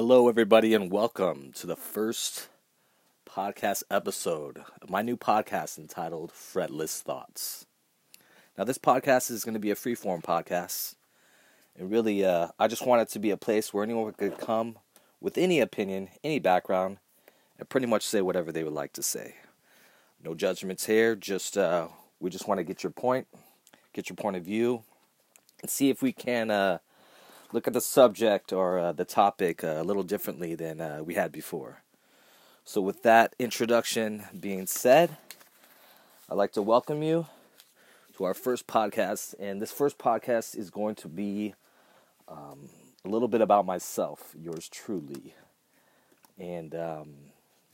Hello, everybody, and welcome to the first podcast episode of my new podcast entitled Fretless Thoughts. Now, this podcast is going to be a freeform podcast, and really, uh, I just want it to be a place where anyone could come with any opinion, any background, and pretty much say whatever they would like to say. No judgments here, just uh, we just want to get your point, get your point of view, and see if we can. Uh, look at the subject or uh, the topic uh, a little differently than uh, we had before. So, with that introduction being said, I'd like to welcome you to our first podcast. And this first podcast is going to be um, a little bit about myself, yours truly. And, um,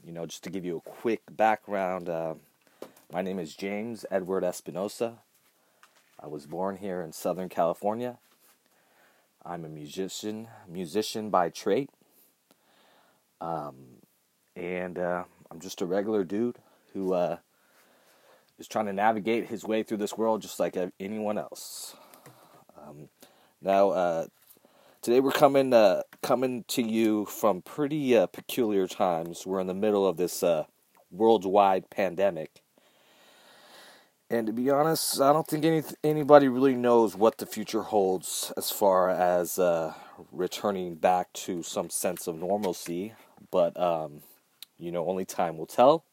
you know, just to give you a quick background, uh, my name is James Edward Espinosa. I was born here in Southern California I'm a musician, musician by trade. Um, and uh, I'm just a regular dude who uh, is trying to navigate his way through this world just like anyone else. Um, now, uh, today we're coming uh, coming to you from pretty uh, peculiar times. We're in the middle of this uh, worldwide pandemic, and to be honest, I don't think any anybody really knows what the future holds as far as uh, returning back to some sense of normalcy. But um, you know, only time will tell.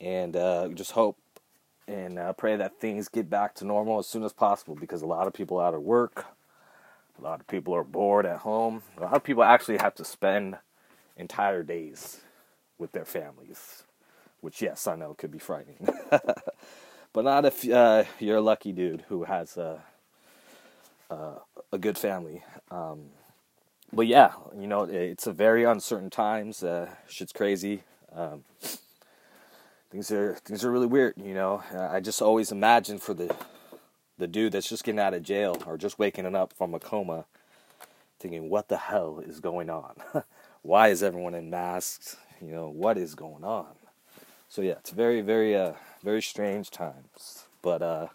And uh, just hope and uh, pray that things get back to normal as soon as possible because a lot of people out of work, a lot of people are bored at home, a lot of people actually have to spend entire days with their families which yes, I know could be frightening, but not if uh, you're a lucky dude who has a a, a good family. Um, but yeah, you know, it's a very uncertain times. Uh, shit's crazy. Um, things are things are really weird. You know, I just always imagine for the the dude that's just getting out of jail or just waking up from a coma, thinking, "What the hell is going on? Why is everyone in masks? You know, what is going on?" So yeah, it's very, very, uh, very strange times. But uh,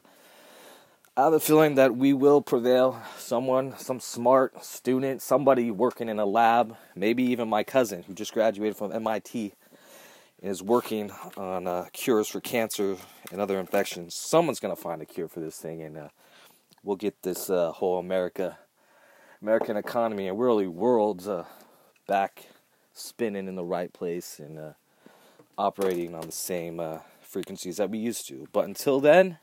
I have a feeling that we will prevail. Someone, some smart student, somebody working in a lab, maybe even my cousin who just graduated from MIT and is working on uh, cures for cancer and other infections. Someone's gonna find a cure for this thing, and uh, we'll get this uh, whole America, American economy and really world uh, back spinning in the right place and uh, operating on the same uh, frequencies that we used to. But until then,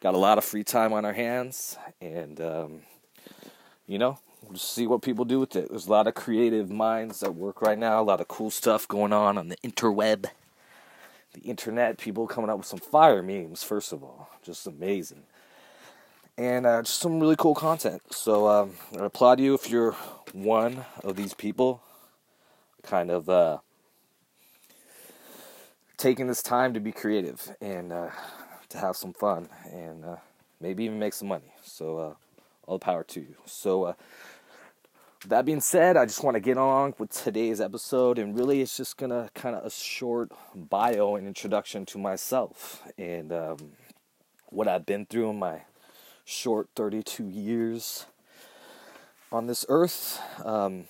got a lot of free time on our hands, and um, you know, just see what people do with it. There's a lot of creative minds at work right now. A lot of cool stuff going on on the interweb, the internet. People coming up with some fire memes. First of all, just amazing. And uh, just some really cool content. So um, I applaud you if you're one of these people. Kind of uh, taking this time to be creative and uh, to have some fun and uh, maybe even make some money. So, uh, all the power to you. So, uh, that being said, I just want to get on with today's episode, and really, it's just gonna kind of a short bio and introduction to myself and um, what I've been through in my short 32 years on this earth. Um,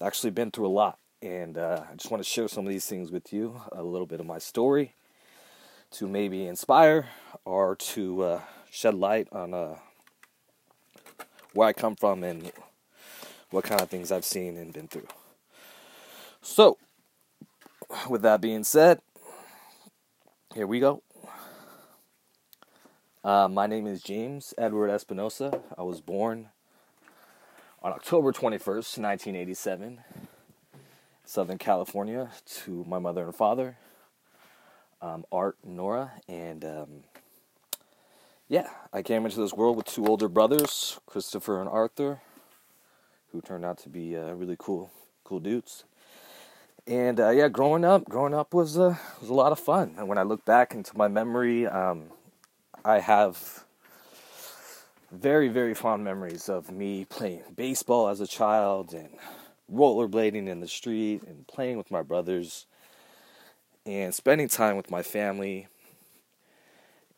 I've actually been through a lot. And uh, I just want to share some of these things with you a little bit of my story to maybe inspire or to uh, shed light on uh, where I come from and what kind of things I've seen and been through. So, with that being said, here we go. Uh, my name is James Edward Espinosa. I was born on October 21st, 1987 Southern California to my mother and father, um, Art and Nora, and um, yeah, I came into this world with two older brothers, Christopher and Arthur, who turned out to be uh, really cool, cool dudes. And uh, yeah, growing up, growing up was uh, was a lot of fun. And when I look back into my memory, um, I have very very fond memories of me playing baseball as a child and rollerblading in the street and playing with my brothers and spending time with my family.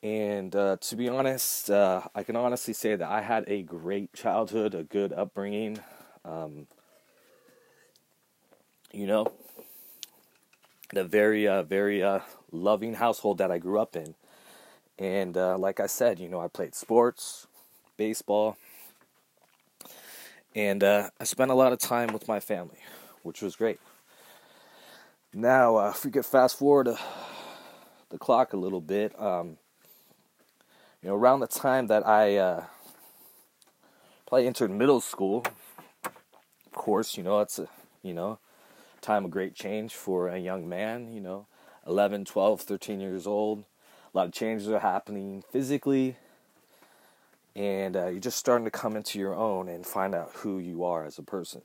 And uh, to be honest, uh, I can honestly say that I had a great childhood, a good upbringing. Um, you know, the very, uh, very uh, loving household that I grew up in. And uh, like I said, you know, I played sports, baseball, and uh, I spent a lot of time with my family, which was great. Now, uh, if we could fast forward uh, the clock a little bit, um, you know, around the time that I uh, probably entered middle school, of course, you know, it's a, you know, time of great change for a young man, you know, 11, 12, 13 years old. A lot of changes are happening physically, and uh, you're just starting to come into your own and find out who you are as a person.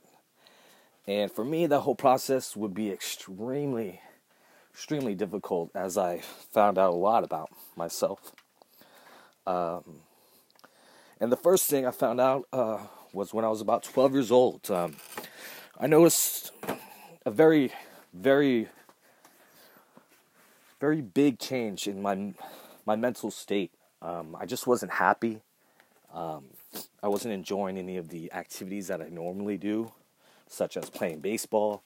And for me, that whole process would be extremely, extremely difficult as I found out a lot about myself. Um, and the first thing I found out uh, was when I was about 12 years old. Um, I noticed a very, very, very big change in my my mental state. Um, I just wasn't happy. Um, I wasn't enjoying any of the activities that I normally do such as playing baseball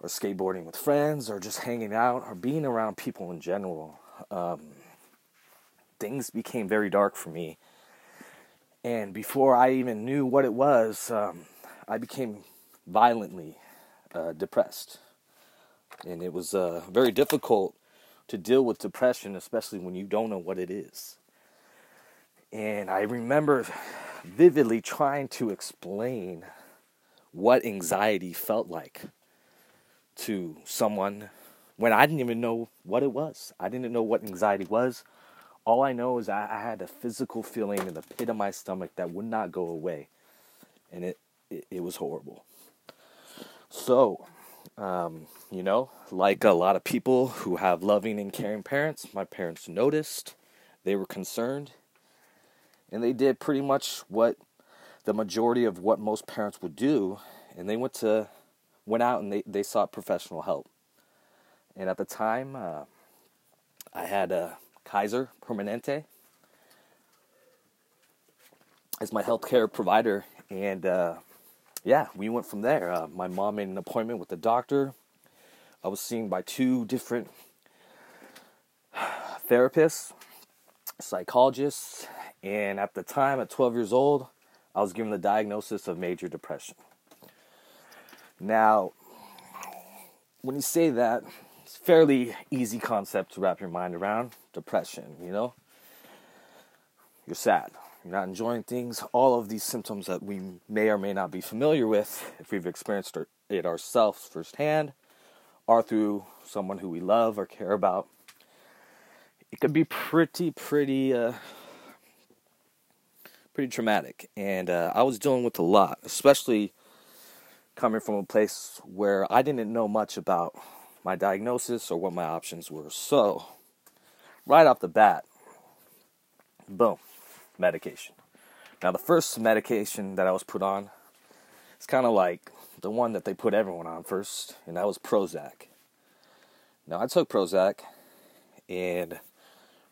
or skateboarding with friends or just hanging out or being around people in general. Um, things became very dark for me. And before I even knew what it was, um, I became violently uh, depressed. And it was uh, very difficult to deal with depression, especially when you don't know what it is. And I remember vividly trying to explain what anxiety felt like to someone when I didn't even know what it was. I didn't know what anxiety was. All I know is I, I had a physical feeling in the pit of my stomach that would not go away. And it, it, it was horrible. So, um, you know, like a lot of people who have loving and caring parents, my parents noticed, they were concerned, and they did pretty much what the majority of what most parents would do, and they went to went out and they, they sought professional help. And at the time, uh, I had a Kaiser Permanente as my healthcare provider, and uh, yeah, we went from there. Uh, my mom made an appointment with the doctor. I was seen by two different therapists, psychologists, and at the time, at 12 years old, I was given the diagnosis of major depression. Now, when you say that, it's a fairly easy concept to wrap your mind around. Depression, you know? You're sad. You're not enjoying things. All of these symptoms that we may or may not be familiar with, if we've experienced it ourselves firsthand, or through someone who we love or care about, it can be pretty, pretty uh, pretty traumatic. And uh, I was dealing with a lot, especially coming from a place where I didn't know much about my diagnosis or what my options were. So, right off the bat, boom, medication. Now, the first medication that I was put on it's kind of like the one that they put everyone on first, and that was Prozac. Now, I took Prozac, and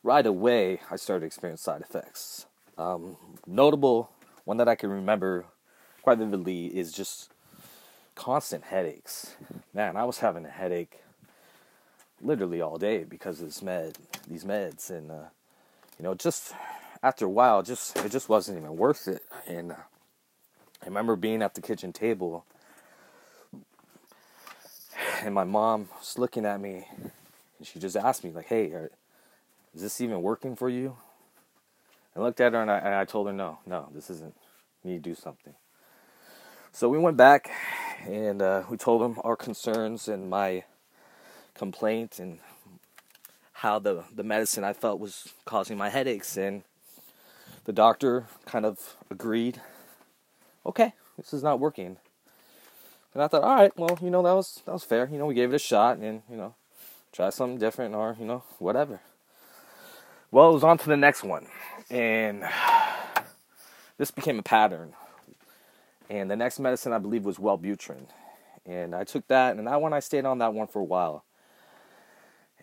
right away I started experiencing side effects. Um, notable one that I can remember quite vividly is just constant headaches. Man, I was having a headache literally all day because of this med, these meds, and uh, you know, just after a while, just it just wasn't even worth it. And uh, I remember being at the kitchen table, and my mom was looking at me, and she just asked me like, "Hey, are, is this even working for you?" I looked at her and I, and I told her, no, no, this isn't. Need to do something. So we went back and uh, we told them our concerns and my complaint and how the, the medicine I felt was causing my headaches. And the doctor kind of agreed, okay, this is not working. And I thought, all right, well, you know, that was that was fair. You know, we gave it a shot and, you know, try something different or, you know, whatever. Well, it was on to the next one. And this became a pattern. And the next medicine I believe was Wellbutrin. And I took that, and that one I stayed on that one for a while.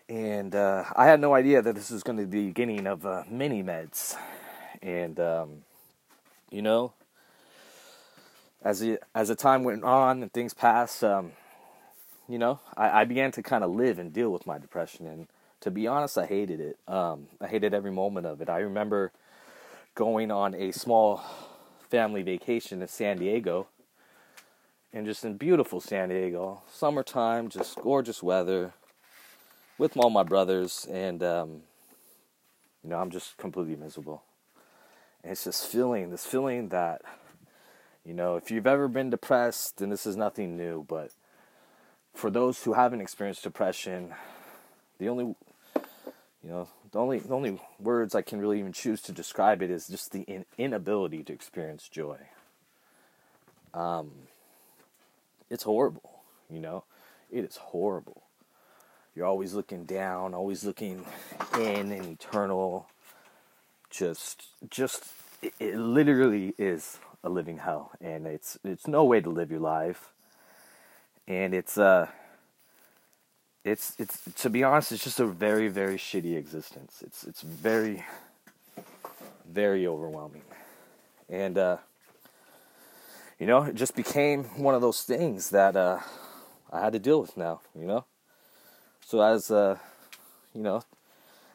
And uh, I had no idea that this was going to be the beginning of uh, meds. And, um, you know, as the, as the time went on and things passed, um, you know, I, I began to kind of live and deal with my depression. And to be honest, I hated it. Um, I hated every moment of it. I remember going on a small family vacation in San Diego. And just in beautiful San Diego, summertime, just gorgeous weather, with all my brothers, and um, you know, I'm just completely miserable. And it's just feeling this feeling that, you know, if you've ever been depressed, and this is nothing new, but for those who haven't experienced depression, the only, you know, the only the only words I can really even choose to describe it is just the in, inability to experience joy. Um, it's horrible, you know, it is horrible. You're always looking down, always looking in and eternal. Just, just, it, it literally is a living hell, and it's it's no way to live your life. And it's uh, it's it's to be honest, it's just a very very shitty existence. It's it's very very overwhelming, and uh, you know, it just became one of those things that uh, I had to deal with now. You know, so as uh, you know,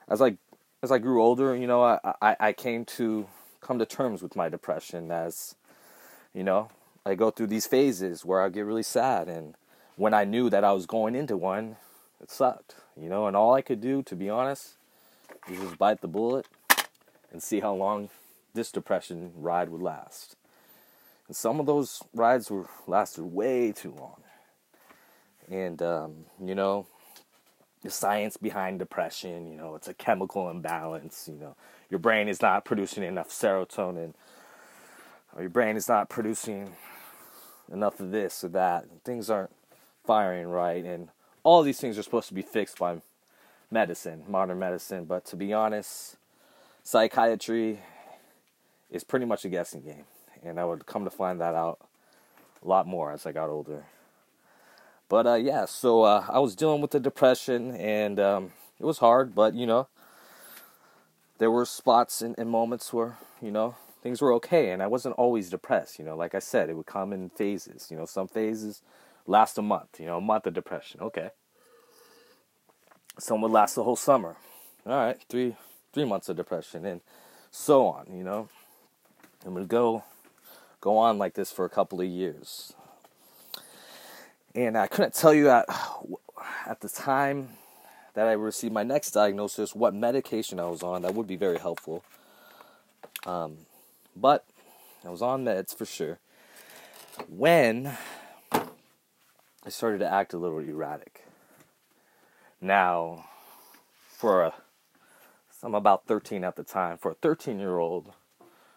as I as I grew older, you know, I, I I came to come to terms with my depression as you know I go through these phases where I get really sad and when I knew that I was going into one, it sucked, you know, and all I could do, to be honest, was just bite the bullet and see how long this depression ride would last. And some of those rides were lasted way too long. And um, you know, the science behind depression, you know, it's a chemical imbalance, you know, your brain is not producing enough serotonin, or your brain is not producing enough of this or that. Things aren't firing right and all these things are supposed to be fixed by medicine, modern medicine, but to be honest, psychiatry is pretty much a guessing game. And I would come to find that out a lot more as I got older. But uh, yeah, so uh, I was dealing with the depression, and um, it was hard, but you know, there were spots and, and moments where, you know, things were okay, and I wasn't always depressed. You know, like I said, it would come in phases. You know, some phases last a month, you know, a month of depression. Okay. Some would last the whole summer. All right, three three months of depression and so on, you know. And would go go on like this for a couple of years. And I couldn't tell you at at the time that I received my next diagnosis what medication I was on. That would be very helpful. Um, but I was on meds for sure. When I started to act a little erratic. Now, for a, I'm about 13 at the time, for a 13 year old,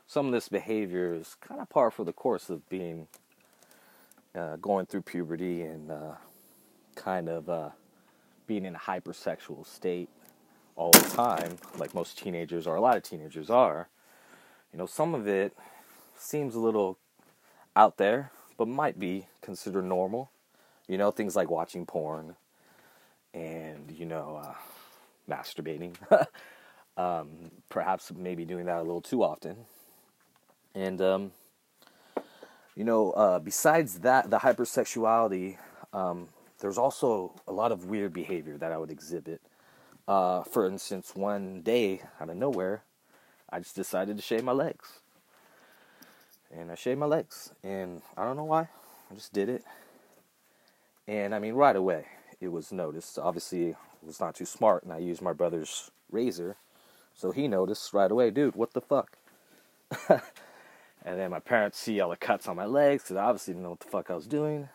some of this behavior is kind of par for the course of being uh, going through puberty and uh, kind of uh, being in a hypersexual state all the time, like most teenagers or a lot of teenagers are. You know, some of it seems a little out there, but might be considered normal. You know, things like watching porn and, you know, uh, masturbating. um, perhaps maybe doing that a little too often. And, um, you know, uh, besides that, the hypersexuality, um, there's also a lot of weird behavior that I would exhibit. Uh, for instance, one day out of nowhere, I just decided to shave my legs. And I shaved my legs. And I don't know why. I just did it. And I mean, right away, it was noticed. Obviously, it was not too smart, and I used my brother's razor. So he noticed right away, dude, what the fuck? and then my parents see all the cuts on my legs, because I obviously didn't know what the fuck I was doing.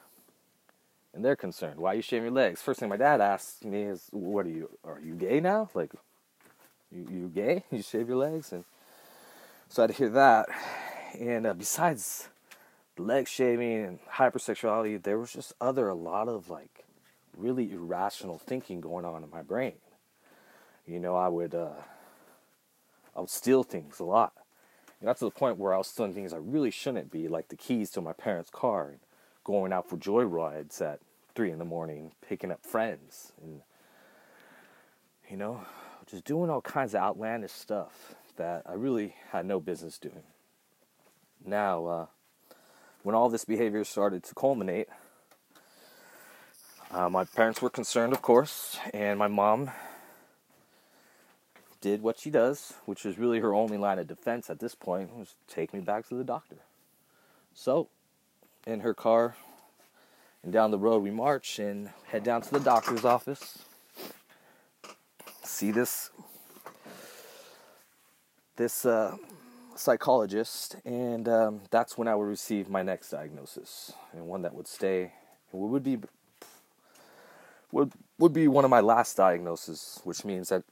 And they're concerned. Why are you shaving your legs? First thing my dad asks me is, what are you, are you gay now? Like, you, you gay? You shave your legs? And so I had to hear that. And uh, besides leg shaving and hypersexuality, there was just other a lot of like really irrational thinking going on in my brain. You know, I would uh, I would steal things a lot. And that's to the point where I was stealing things I really shouldn't be, like the keys to my parents' car, and going out for joyrides at three in the morning, picking up friends, and you know, just doing all kinds of outlandish stuff that I really had no business doing. Now, uh, when all this behavior started to culminate, Uh, my parents were concerned, of course, and my mom did what she does, which was really her only line of defense at this point, was take me back to the doctor. So, in her car, and down the road we march and head down to the doctor's office. See this this uh, psychologist, and um, that's when I would receive my next diagnosis, and one that would stay, would be would would be one of my last diagnoses, which means that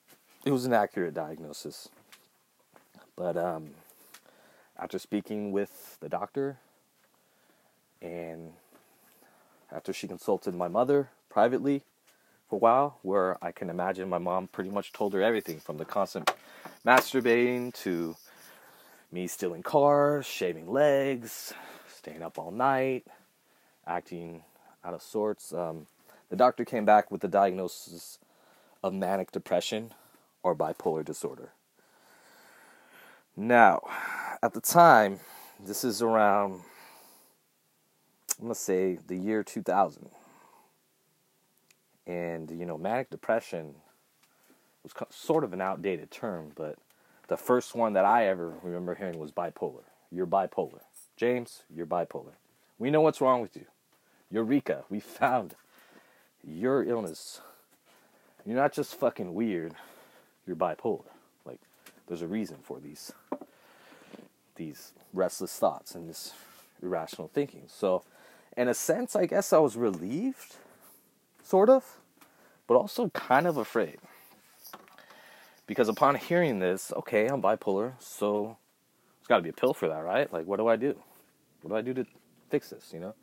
it was an accurate diagnosis. But um, after speaking with the doctor, and after she consulted my mother privately for a while, where I can imagine my mom pretty much told her everything from the constant masturbating to me stealing cars, shaving legs, staying up all night, acting out of sorts. Um, the doctor came back with the diagnosis of manic depression or bipolar disorder. Now, at the time, this is around, I'm going to say the year 2000. And, you know, manic depression was sort of an outdated term, but the first one that I ever remember hearing was bipolar. You're bipolar. James, you're bipolar. We know what's wrong with you. Eureka, we found your illness. You're not just fucking weird, you're bipolar. Like there's a reason for these these restless thoughts and this irrational thinking. So, in a sense, I guess I was relieved, sort of, but also kind of afraid. Because upon hearing this, okay, I'm bipolar, so there's got to be a pill for that, right? Like, what do I do? What do I do to fix this, you know?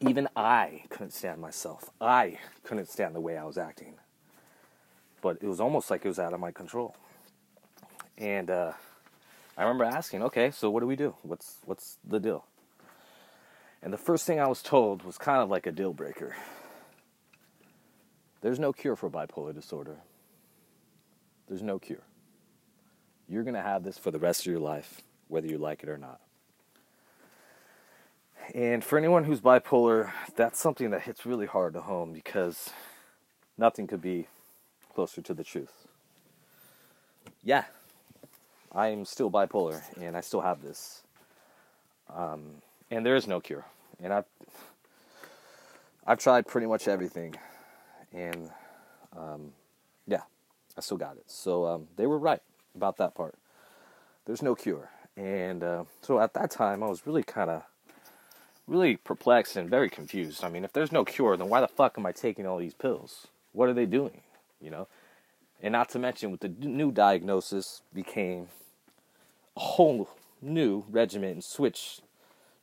Even I couldn't stand myself. I couldn't stand the way I was acting. But it was almost like it was out of my control. And uh, I remember asking, okay, so what do we do? What's, what's the deal? And the first thing I was told was kind of like a deal breaker. There's no cure for bipolar disorder. There's no cure. You're going to have this for the rest of your life, whether you like it or not. And for anyone who's bipolar, that's something that hits really hard to home because nothing could be closer to the truth. Yeah, I am still bipolar and I still have this. Um, and there is no cure. And I've I've tried pretty much everything, and um, I still got it. So um, they were right about that part. There's no cure. And uh, so at that time, I was really kind of, really perplexed and very confused. I mean, if there's no cure, then why the fuck am I taking all these pills? What are they doing? You know? And not to mention, with the new diagnosis, became a whole new regimen switch,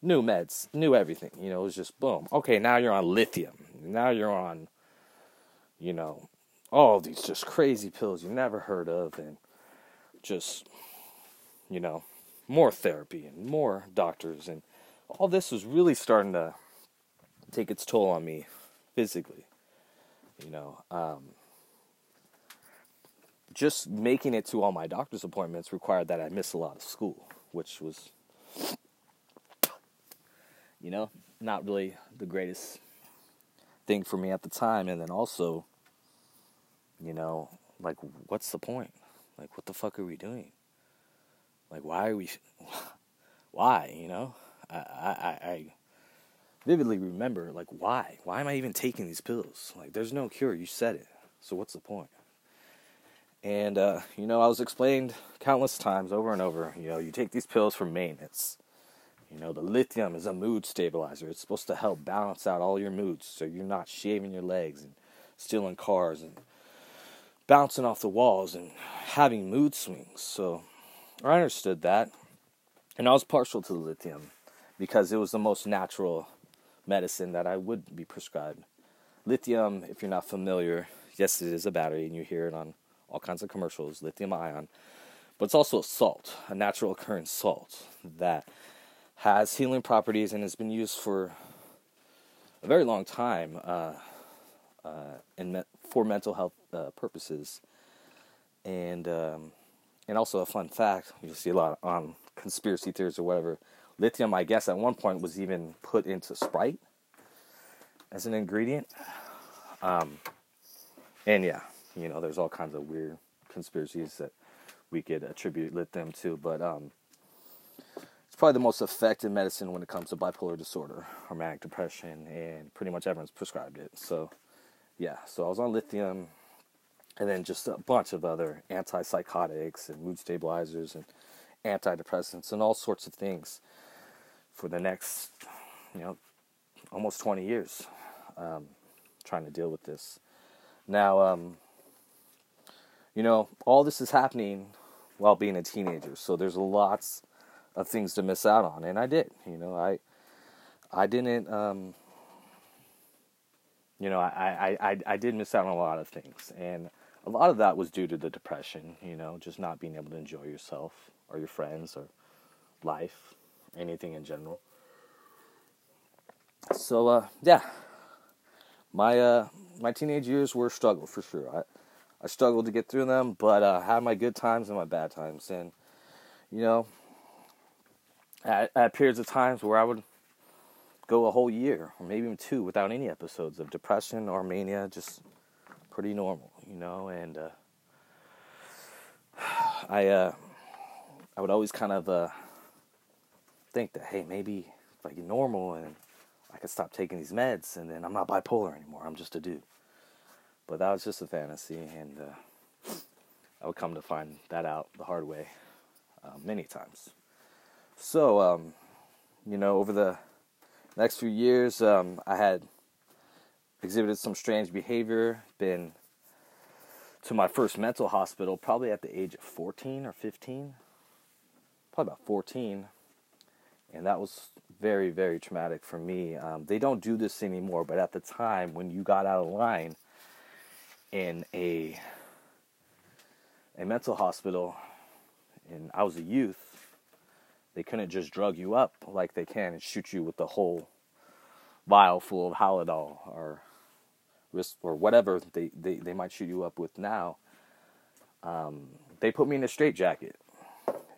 new meds, new everything. You know, it was just boom. Okay, now you're on lithium. Now you're on, you know, all these just crazy pills you never heard of and just you know more therapy and more doctors. And all this was really starting to take its toll on me physically you know um, just making it to all my doctor's appointments required that i miss a lot of school which was you know not really the greatest thing for me at the time. And then also you know, like, what's the point? Like, what the fuck are we doing? Like, why are we? why? You know, I, I, I vividly remember, like, why? Why am I even taking these pills? Like, there's no cure. You said it. So what's the point? And uh, you know, I was explained countless times over and over. You know, you take these pills for maintenance. You know, the lithium is a mood stabilizer. It's supposed to help balance out all your moods, so you're not shaving your legs and stealing cars and bouncing off the walls and having mood swings. So I understood that. And I was partial to the lithium because it was the most natural medicine that I would be prescribed. Lithium, if you're not familiar, yes, it is a battery, and you hear it on all kinds of commercials, lithium ion. But it's also a salt, a natural occurring salt that has healing properties and has been used for a very long time uh, uh, in me- for mental health uh, purposes. And um, and also a fun fact, you'll see a lot on conspiracy theories or whatever. Lithium, I guess, at one point was even put into Sprite. as an ingredient. Um, and yeah, you know, there's all kinds of weird conspiracies that we could attribute lithium to, but um, it's probably the most effective medicine when it comes to bipolar disorder or manic depression, and pretty much everyone's prescribed it. So, yeah, so I was on lithium, and then just a bunch of other antipsychotics and mood stabilizers and antidepressants and all sorts of things for the next, you know, almost 20 years, um, trying to deal with this. Now, um, you know, all this is happening while being a teenager, so there's lots of things to miss out on, and I did. You know, I I didn't. Um, you know, I, I, I, I did miss out on a lot of things, and a lot of that was due to the depression. You know, just not being able to enjoy yourself or your friends or life, anything in general. So uh, yeah, my uh, my teenage years were a struggle for sure. I I struggled to get through them, but uh, had my good times and my bad times, and you know, at, at periods of times where I would go a whole year or maybe even two without any episodes of depression or mania, just pretty normal, you know, and uh, I uh, I would always kind of uh, think that hey maybe if I get normal and I could stop taking these meds and then I'm not bipolar anymore. I'm just a dude. But that was just a fantasy, and uh, I would come to find that out the hard way uh, many times. So, um, you know, over the next few years, um, I had exhibited some strange behavior, been to my first mental hospital probably at the age of 14 or 15, probably about 14, and that was very, very traumatic for me. Um, they don't do this anymore, but at the time when you got out of line in a a mental hospital, and I was a youth, they couldn't just drug you up like they can and shoot you with the whole vial full of halidol or or whatever they, they, they might shoot you up with now. Um, they put me in a straitjacket,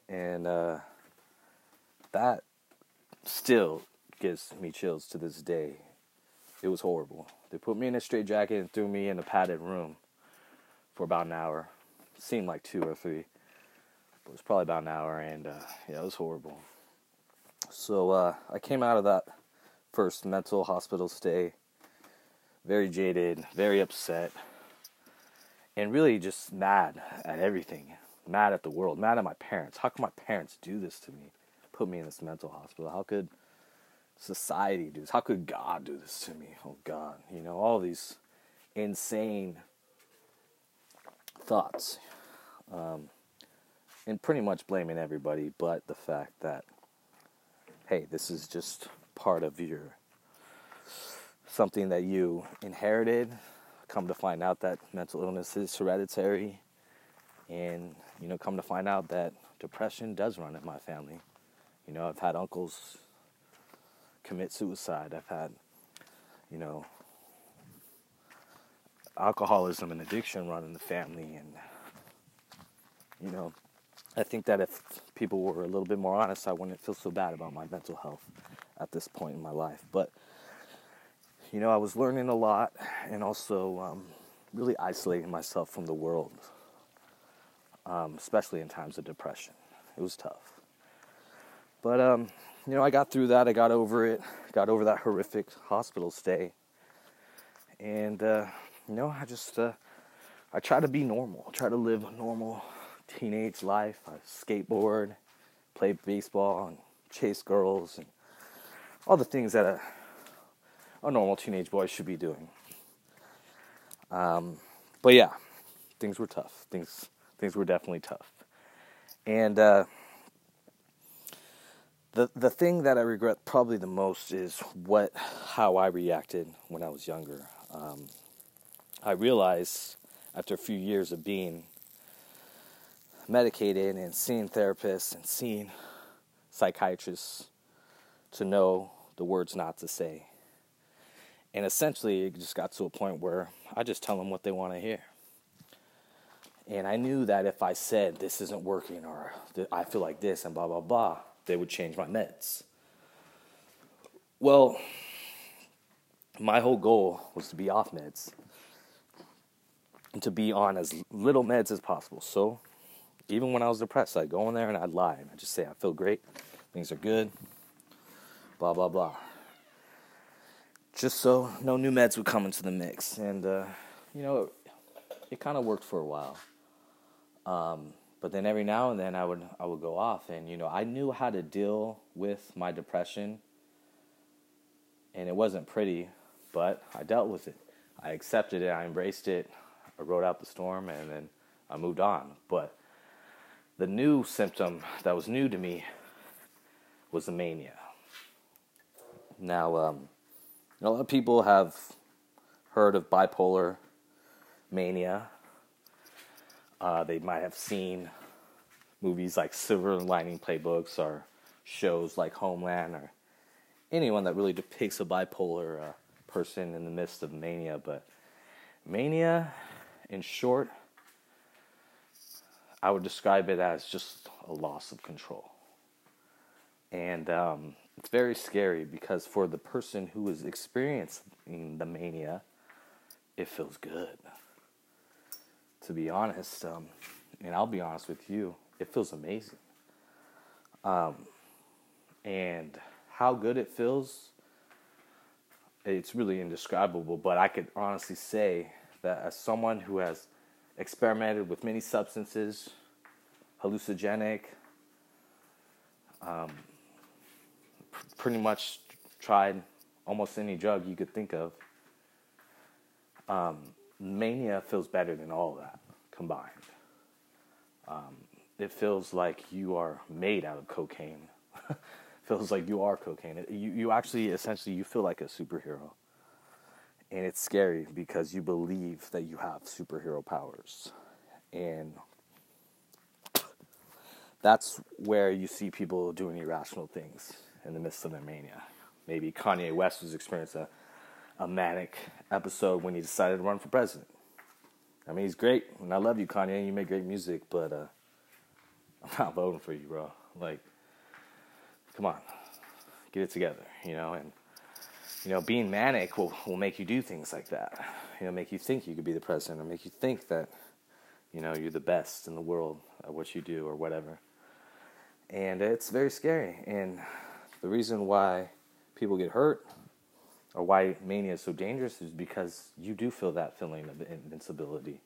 and uh, that still gives me chills to this day. It was horrible. They put me in a straitjacket and threw me in a padded room for about an hour. seemed like two or three, but it was probably about an hour, and uh, yeah, it was horrible. So uh, I came out of that first mental hospital stay very jaded, very upset, and really just mad at everything. Mad at the world, mad at my parents. How could my parents do this to me? put me in this mental hospital? How could society do this? How could God do this to me? Oh God, you know, all these insane thoughts. Um, and pretty much blaming everybody but the fact that, hey, this is just part of your something that you inherited. Come to find out that mental illness is hereditary, and you know, come to find out that depression does run in my family. You know, I've had uncles commit suicide. I've had, you know, alcoholism and addiction run in the family. And, you know, I think that if people were a little bit more honest, I wouldn't feel so bad about my mental health at this point in my life. But, you know, I was learning a lot and also um, really isolating myself from the world, um, especially in times of depression. It was tough. But um, you know, I got through that. I got over it. Got over that horrific hospital stay. And uh, you know, I just uh, I try to be normal. I try to live a normal teenage life. I skateboard, play baseball, and chase girls, and all the things that a a normal teenage boy should be doing. Um, but yeah, things were tough. Things things were definitely tough. And uh, the the thing that I regret probably the most is what how I reacted when I was younger. Um, I realized after a few years of being medicated and seeing therapists and seeing psychiatrists to know the words not to say. And essentially, it just got to a point where I just tell them what they want to hear. And I knew that if I said this isn't working or I feel like this and blah, blah, blah, they would change my meds. Well, my whole goal was to be off meds and to be on as little meds as possible. So even when I was depressed, I'd go in there and I'd lie and I'd just say, I feel great, things are good, blah, blah, blah. Just so no new meds would come into the mix. And, uh, you know, it, it kind of worked for a while. Um, but then every now and then I would I would go off and you know I knew how to deal with my depression. And it wasn't pretty but I dealt with it. I accepted it. I embraced it. I rode out the storm and then I moved on. But the new symptom that was new to me was the mania now um, a lot of people have heard of bipolar mania uh, they might have seen movies like Silver Lining Playbooks or shows like Homeland or anyone that really depicts a bipolar uh, person in the midst of mania. But mania, in short, I would describe it as just a loss of control. And um, it's very scary because for the person who is experiencing the mania, it feels good to be honest, um, and I'll be honest with you, it feels amazing. Um, and how good it feels, it's really indescribable. But I could honestly say that as someone who has experimented with many substances, hallucinogenic, um, pr- pretty much tried almost any drug you could think of. Um, mania feels better than all that combined. Um, it feels like you are made out of cocaine. feels like you are cocaine. You you actually essentially you feel like a superhero. And it's scary because you believe that you have superhero powers. And that's where you see people doing irrational things in the midst of their mania. Maybe Kanye West was experiencing a a manic episode when he decided to run for president. I mean, he's great, and I love you, Kanye. You make great music, but uh, I'm not voting for you, bro. Like, come on, get it together, you know. And you know, being manic will will make you do things like that. You know, make you think you could be the president, or make you think that you know you're the best in the world at what you do, or whatever. And it's very scary. And the reason why people get hurt or why mania is so dangerous is because you do feel that feeling of invincibility.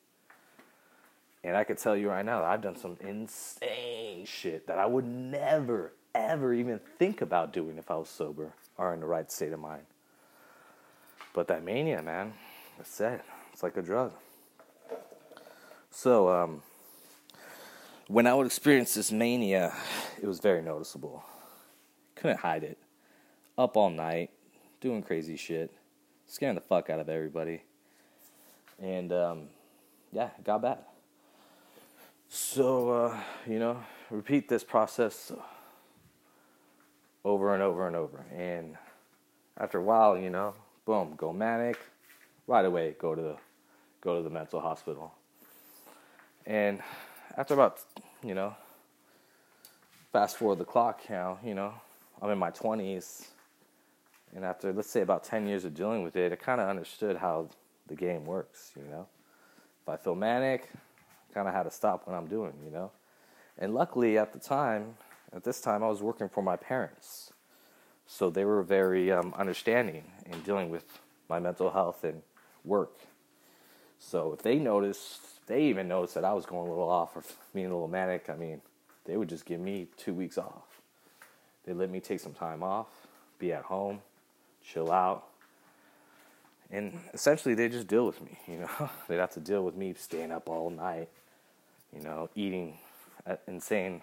And I could tell you right now, I've done some insane shit that I would never, ever even think about doing if I was sober or in the right state of mind. But that mania, man, that's it. It's like a drug. So, um, when I would experience this mania, it was very noticeable. Couldn't hide it. Up all night, doing crazy shit, scaring the fuck out of everybody. And um, yeah, it got bad. So, uh, you know, repeat this process over and over and over. And after a while, you know, boom, go manic, right away go to the go to the mental hospital. And after about, you know, fast forward the clock now, you know, I'm in my 20s and after, let's say, about 10 years of dealing with it, I kind of understood how the game works, you know? If I feel manic, kind of had to stop what I'm doing, you know? And luckily, at the time, at this time, I was working for my parents. So they were very um, understanding in dealing with my mental health and work. So if they noticed, they even noticed that I was going a little off or being a little manic, I mean, they would just give me two weeks off. They let me take some time off, be at home, chill out. And essentially, they just deal with me, you know. They'd have to deal with me staying up all night, you know, eating at insane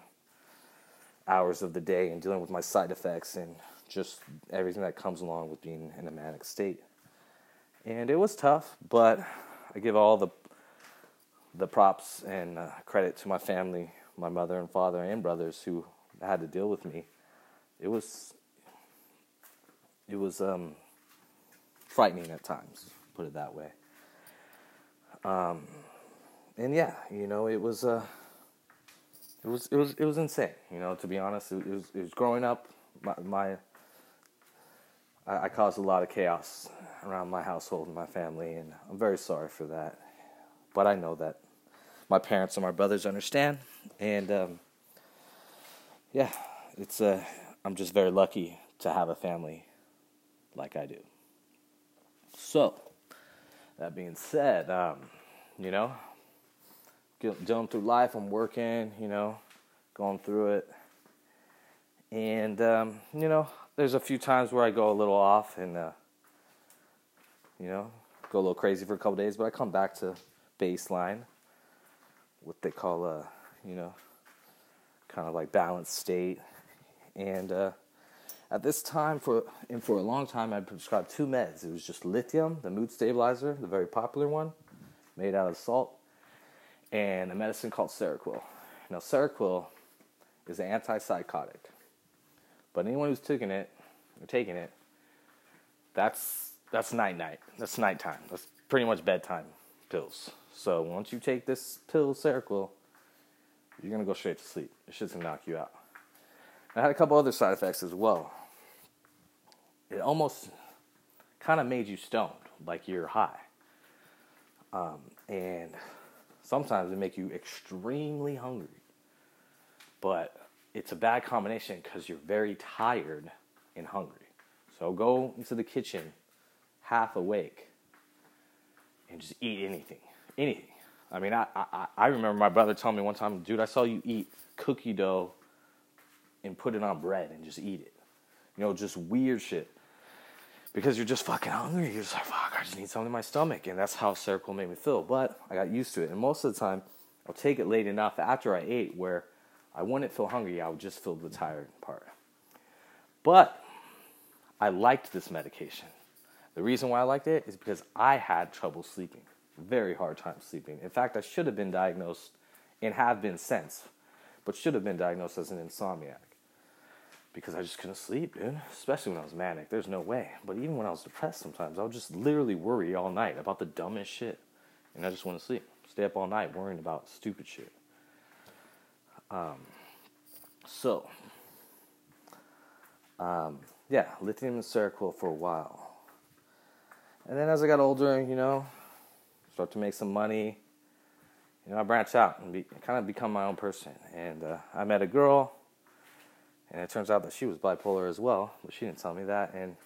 hours of the day and dealing with my side effects and just everything that comes along with being in a manic state. And it was tough, but I give all the the props and uh, credit to my family, my mother and father and brothers who had to deal with me. It was it was um, frightening at times, put it that way. Um, and yeah, you know, it was uh, it was it was it was insane. You know, to be honest, it, was it was growing up. My, my I, I, caused a lot of chaos around my household and my family, and I'm very sorry for that. But I know that my parents and my brothers understand, and um, yeah, it's uh, I'm just very lucky to have a family like I do. So, that being said, um, you know, going through life, I'm working, you know, going through it. And, um, you know, there's a few times where I go a little off and, uh, you know, go a little crazy for a couple days, but I come back to baseline, what they call a, you know, kind of like balanced state. And uh, at this time, for and for a long time, I prescribed two meds. It was just lithium, the mood stabilizer, the very popular one, made out of salt, and a medicine called Seroquel. Now, Seroquel is an antipsychotic, but anyone who's taking it or taking it, that's that's night night. That's nighttime. That's pretty much bedtime pills. So once you take this pill, Seroquel, you're gonna go straight to sleep. It's just gonna knock you out. I had a couple other side effects as well. It almost kind of made you stoned, like you're high. Um, and sometimes it make you extremely hungry. But it's a bad combination because you're very tired and hungry. So go into the kitchen half awake and just eat anything. Anything. I mean, I, I, I remember my brother telling me one time, dude, I saw you eat cookie dough and put it on bread and just eat it. You know, just weird shit. Because you're just fucking hungry. You're just like, fuck, I just need something in my stomach. And that's how Seroquel made me feel. But I got used to it. And most of the time, I'll take it late enough after I ate where I wouldn't feel hungry. I would just feel the tired part. But I liked this medication. The reason why I liked it is because I had trouble sleeping. Very hard time sleeping. In fact, I should have been diagnosed and have been since, but should have been diagnosed as an insomniac because I just couldn't sleep, dude. Especially when I was manic. There's no way. But even when I was depressed, sometimes I would just literally worry all night about the dumbest shit, and I just want to sleep. Stay up all night worrying about stupid shit. Um, so, um, yeah, lithium and Seroquel for a while. And then as I got older, you know, start to make some money, you know, I branched out and be, kind of become my own person. And uh, I met a girl and it turns out that she was bipolar as well, but she didn't tell me that. And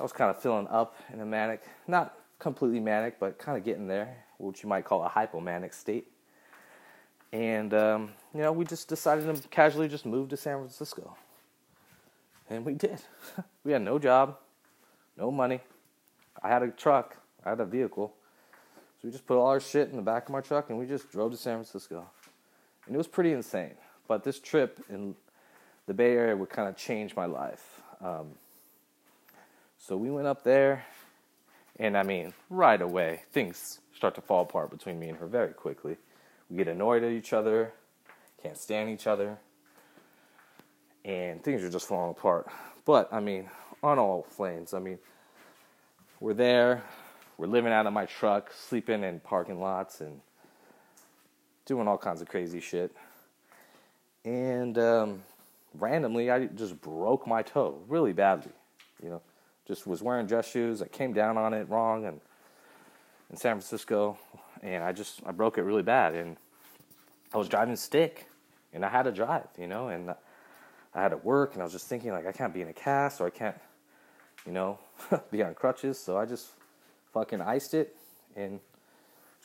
I was kind of feeling up in a manic, not completely manic, but kind of getting there, what you might call a hypomanic state. And, um, you know, we just decided to casually just move to San Francisco. And we did. we had no job, no money. I had a truck, I had a vehicle. So we just put all our shit in the back of my truck and we just drove to San Francisco. And it was pretty insane. But this trip in the Bay Area would kind of change my life. Um, so we went up there, and I mean, right away, things start to fall apart between me and her very quickly. We get annoyed at each other, can't stand each other, and things are just falling apart. But I mean, on all flames, I mean, we're there, we're living out of my truck, sleeping in parking lots, and doing all kinds of crazy shit. And um, randomly I just broke my toe really badly. You know, just was wearing dress shoes. I came down on it wrong and in San Francisco, and I just I broke it really bad. And I was driving stick, and I had to drive. You know, and I had to work, and I was just thinking like I can't be in a cast or I can't, you know, be on crutches. So I just fucking iced it and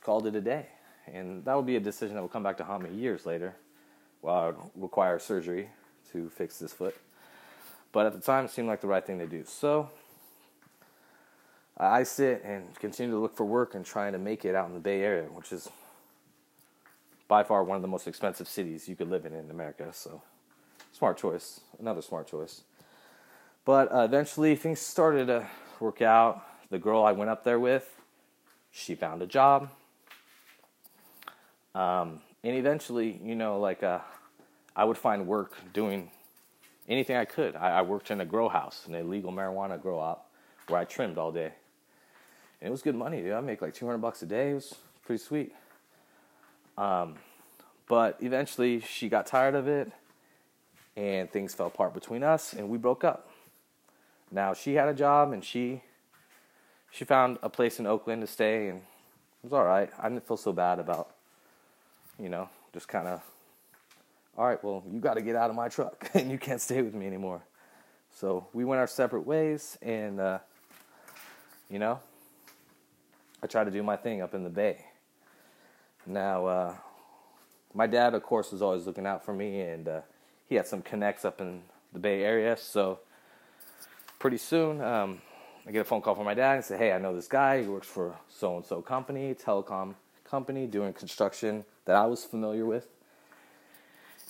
called it a day. And that would be a decision that would come back to haunt me years later. Well, I would require surgery to fix this foot. But at the time, it seemed like the right thing to do. So I sit and continue to look for work and trying to make it out in the Bay Area, which is by far one of the most expensive cities you could live in in America. So smart choice, another smart choice. But uh, eventually, things started to work out. The girl I went up there with, she found a job. Um, and eventually, you know, like uh, I would find work doing anything I could. I, I worked in a grow house, an illegal marijuana grow op, where I trimmed all day. It was good money, dude. I make like 200 bucks a day. It was pretty sweet. Um, but eventually she got tired of it and things fell apart between us and we broke up. Now she had a job and she she found a place in Oakland to stay, and it was all right. I didn't feel so bad about, you know, just kind of, all right, well, you got to get out of my truck, and you can't stay with me anymore. So we went our separate ways, and uh, you know, I tried to do my thing up in the Bay. Now, uh, my dad, of course, was always looking out for me, and uh, he had some connects up in the Bay Area. So pretty soon, um, I get a phone call from my dad and say, "Hey, I know this guy. He works for so and so company, telecom company, doing construction that I was familiar with."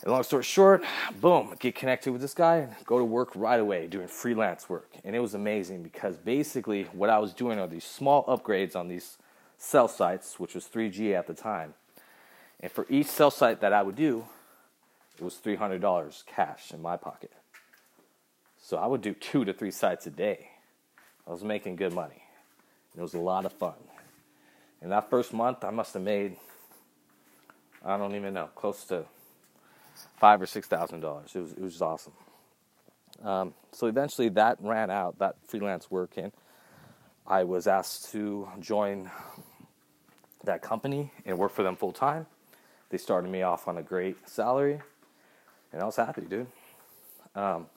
And long story short, boom, get connected with this guy, and go to work right away doing freelance work. And it was amazing because basically what I was doing are these small upgrades on these cell sites, which was 3G at the time. And for each cell site that I would do, it was $300 cash in my pocket. So I would do two to three sites a day. I was making good money. It was a lot of fun. In that first month, I must have made, I don't even know, close to five or six thousand dollars. It was it was awesome. Um, so eventually that ran out, that freelance work, and I was asked to join that company and work for them full time. They started me off on a great salary, and I was happy, dude. Um,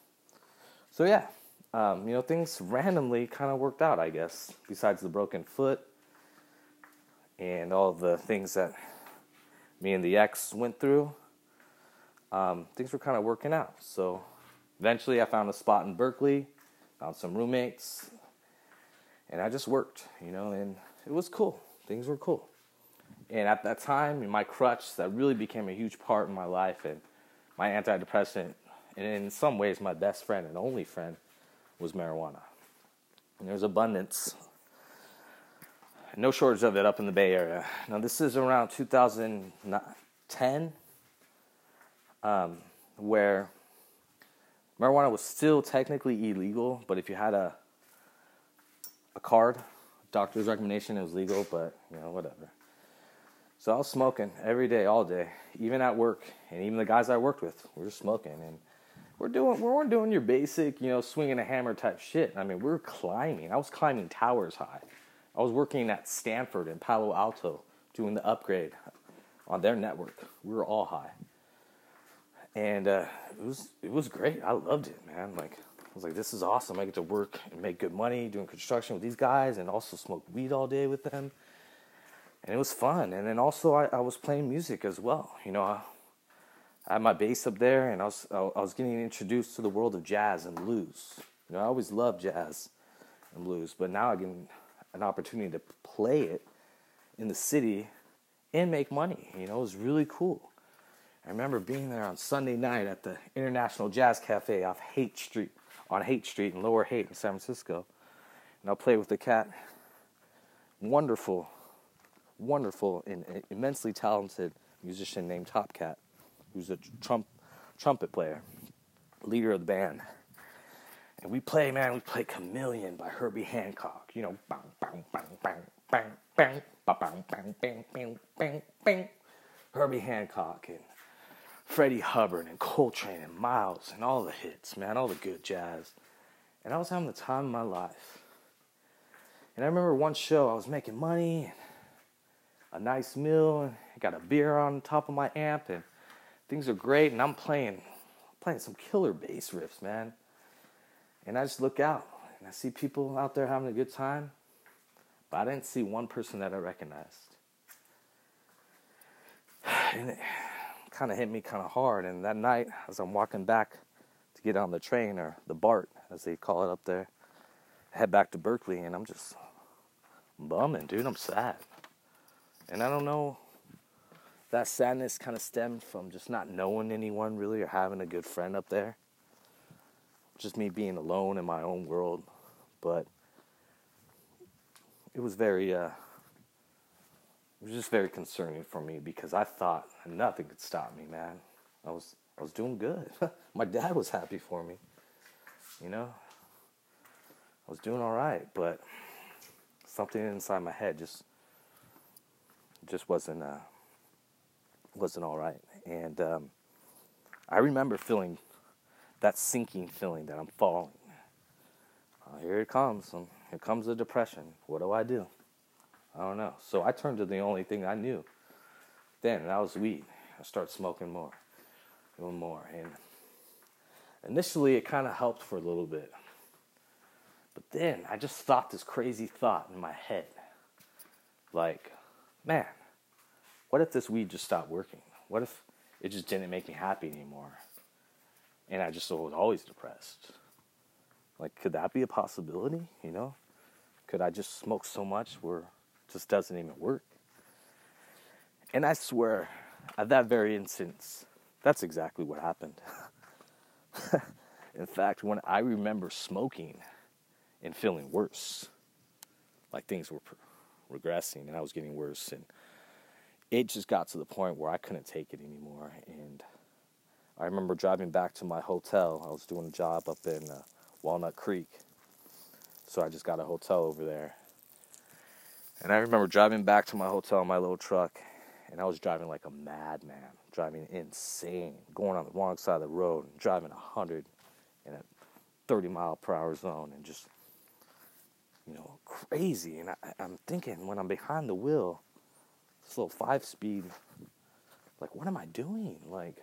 so yeah, um, you know, things randomly kind of worked out, I guess. Besides the broken foot and all the things that me and the ex went through, um, things were kind of working out. So eventually, I found a spot in Berkeley, found some roommates, and I just worked, you know, and it was cool. Things were cool. And at that time, my crutch that really became a huge part in my life, and my antidepressant, and in some ways, my best friend and only friend was marijuana. And there's abundance, no shortage of it up in the Bay Area. Now, this is around 2010, um, where marijuana was still technically illegal, but if you had a a card, doctor's recommendation, it was legal, but you know, whatever. So I was smoking every day, all day, even at work, and even the guys I worked with we were smoking. And we're doing we weren't doing your basic, you know, swinging a hammer type shit. I mean, we were climbing. I was climbing towers high. I was working at Stanford in Palo Alto doing the upgrade on their network. We were all high, and uh, it was it was great. I loved it, man. Like I was like, this is awesome. I get to work and make good money doing construction with these guys, and also smoke weed all day with them. And it was fun. And then also I, I was playing music as well. You know, I, I had my bass up there, and I was I was getting introduced to the world of jazz and blues. You know, I always loved jazz and blues, but now I get an opportunity to play it in the city and make money. You know, it was really cool. I remember being there on Sunday night at the International Jazz Cafe off Haight Street, on Haight Street in Lower Haight in San Francisco, and I'll play with the cat. Wonderful, wonderful, and immensely talented musician named Top Cat who's a trump, trumpet player, leader of the band. And we play, man, we play Chameleon by Herbie Hancock. You know, bang, bang, bang, bang, bang, bang, bang, bang, bang, bang, bang, bang. Herbie Hancock and Freddie Hubbard and Coltrane and Miles and all the hits, man, all the good jazz. And I was having the time of my life. And I remember one show, I was making money, a nice meal, and I got a beer on top of my amp, and things are great, and I'm playing, playing some killer bass riffs, man. And I just look out and I see people out there having a good time, but I didn't see one person that I recognized. And kind of hit me kind of hard. And that night, as I'm walking back to get on the train or the BART, as they call it up there, I head back to Berkeley, and I'm just bumming, dude. I'm sad, and I don't know that sadness kind of stemmed from just not knowing anyone really or having a good friend up there. Just me being alone in my own world. But it was very, uh, was just very concerning for me because I thought nothing could stop me, man. I was, I was doing good. my dad was happy for me, you know. I was doing all right, but something inside my head just, just wasn't. Uh, wasn't all right. And um, I remember feeling that sinking feeling that I'm falling. Uh, here it comes. Here comes the depression. What do I do? I don't know. So I turned to the only thing I knew then, and that was weed. I started smoking more, doing more. And initially, it kind of helped for a little bit. But then I just thought this crazy thought in my head like, man, what if this weed just stopped working? What if it just didn't make me happy anymore? And I just was always depressed. Like, could that be a possibility? You know? Could I just smoke so much where just doesn't even work? And I swear, at that very instance, that's exactly what happened. In fact, when I remember smoking and feeling worse, like things were regressing and I was getting worse, and it just got to the point where I couldn't take it anymore. And I remember driving back to my hotel. I was doing a job up in uh, Walnut Creek, so I just got a hotel over there. And I remember driving back to my hotel in my little truck, and I was driving like a madman, driving insane, going on the wrong side of the road, and driving 100 in a 30 mile per hour zone, and just, you know, crazy. And I, I'm thinking when I'm behind the wheel, this little five speed, like, what am I doing? Like,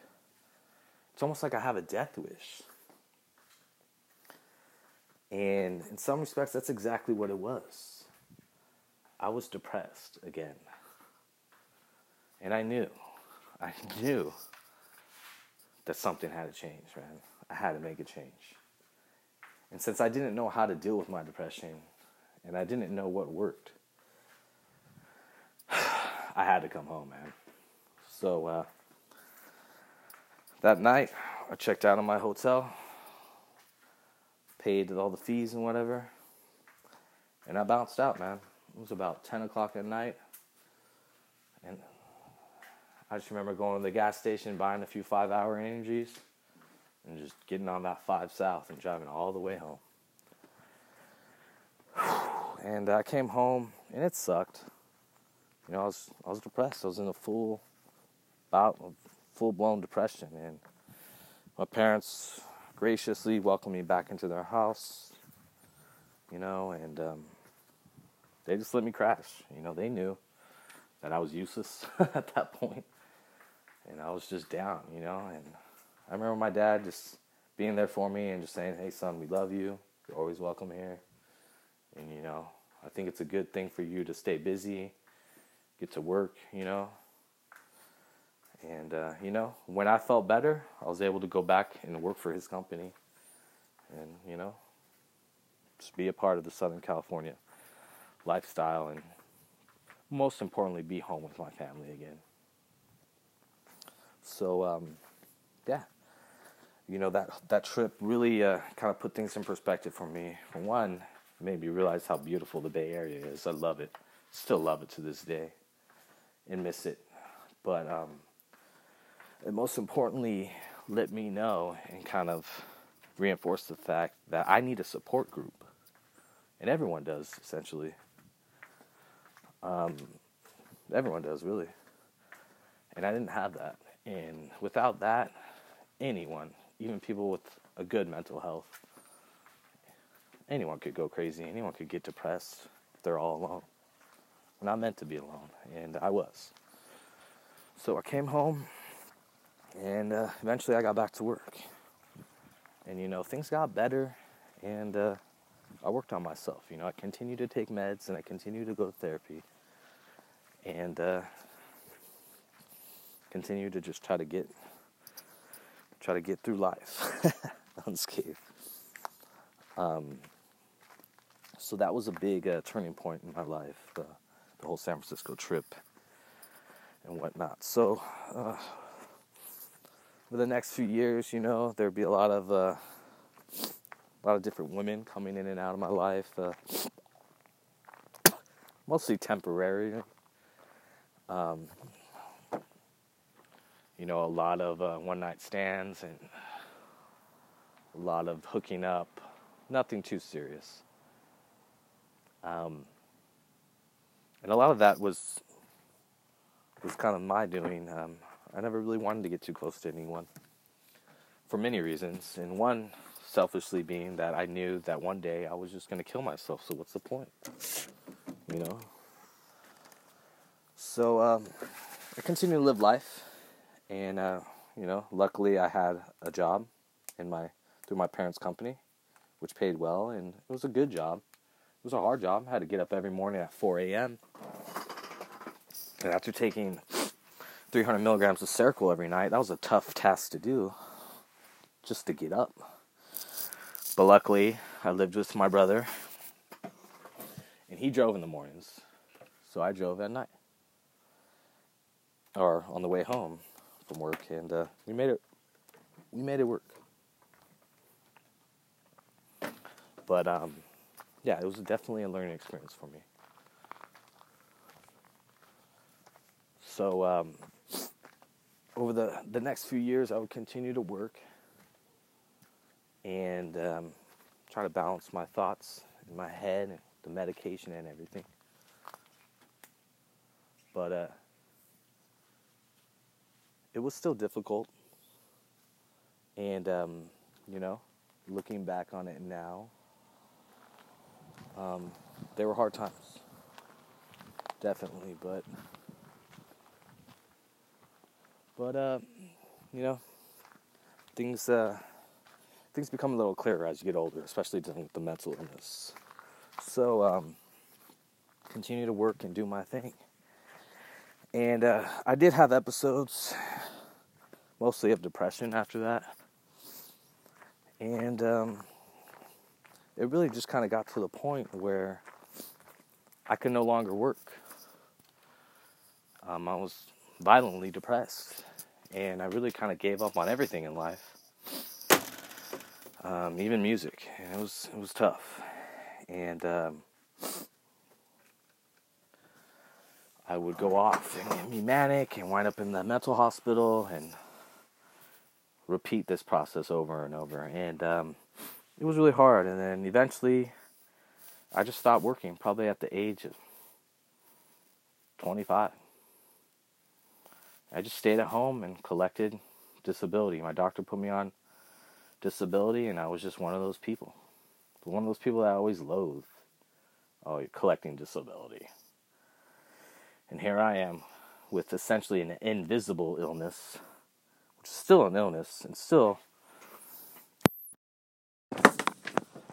it's almost like I have a death wish. And in some respects, that's exactly what it was. I was depressed again. And I knew, I knew that something had to change, man. I had to make a change. And since I didn't know how to deal with my depression and I didn't know what worked, I had to come home, man. So uh, that night, I checked out of my hotel, paid all the fees and whatever, and I bounced out, man. It was about 10 o'clock at night. And I just remember going to the gas station, buying a few five hour energies, and just getting on that 5 South and driving all the way home. And I came home, and it sucked. You know, I was I was depressed. I was in a full bout of full blown depression, and my parents graciously welcomed me back into their house. You know, and um, they just let me crash. You know, they knew that I was useless at that point and I was just down, you know. And I remember my dad just being there for me and just saying, "Hey, son, we love you. You're always welcome here." And you know, I think it's a good thing for you to stay busy, get to work, you know. And uh, you know, when I felt better, I was able to go back and work for his company, and you know, just be a part of the Southern California lifestyle, and most importantly, be home with my family again. So, um, yeah, you know that that trip really uh, kind of put things in perspective for me. For one, made me realize how beautiful the Bay Area is. I love it, still love it to this day, and miss it. But um, it most importantly let me know and kind of reinforce the fact that I need a support group, and everyone does essentially. Um, everyone does really, and I didn't have that. And without that, anyone, even people with a good mental health, anyone could go crazy. Anyone could get depressed they're all alone. We're not meant to be alone, and I was. So I came home, and uh, eventually I got back to work. And you know, things got better, and uh, I worked on myself. You know, I continued to take meds, and I continued to go to therapy. And uh, continue to just try to get try to get through life unscathed. Um, so that was a big uh, turning point in my life, the, the, whole San Francisco trip and whatnot. So uh, for the next few years, you know, there'd be a lot of uh, a lot of different women coming in and out of my life, uh, mostly temporary. Um, you know, a lot of uh, one night stands and a lot of hooking up. Nothing too serious. Um, and a lot of that was was kind of my doing. Um, I never really wanted to get too close to anyone for many reasons. And one selfishly being that I knew that one day I was just going to kill myself. So what's the point? You know. So um, I continued to live life, and uh, you know, luckily I had a job in my through my parents' company, which paid well, and it was a good job. It was a hard job. I had to get up every morning at 4 a.m. And after taking 300 milligrams of Seroquel every night, that was a tough task to do, just to get up. But luckily, I lived with my brother, and he drove in the mornings, so I drove at night or on the way home from work, and uh, we made it. We made it work. But um, yeah, it was definitely a learning experience for me. So um, over the the next few years, I would continue to work and um, try to balance my thoughts in my head, and the medication, and everything. But uh, it was still difficult. And, um, you know, looking back on it now, um, there were hard times. Definitely, but, but, uh, you know, things, uh, things become a little clearer as you get older, especially dealing with the mental illness. So, um, continue to work and do my thing. And uh, I did have episodes mostly of depression after that. And um, it really just kind of got to the point where I could no longer work. Um, I was violently depressed, and I really kind of gave up on everything in life, um, even music. And it was it was tough, and um, I would go off and get me manic and wind up in the mental hospital and repeat this process over and over. And um, it was really hard. And then eventually, I just stopped working, probably at the age of 25. I just stayed at home and collected disability. My doctor put me on disability, and I was just one of those people. One of those people that I always loathed. Oh, you're collecting disability. And here I am with essentially an invisible illness still an illness and still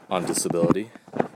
on disability.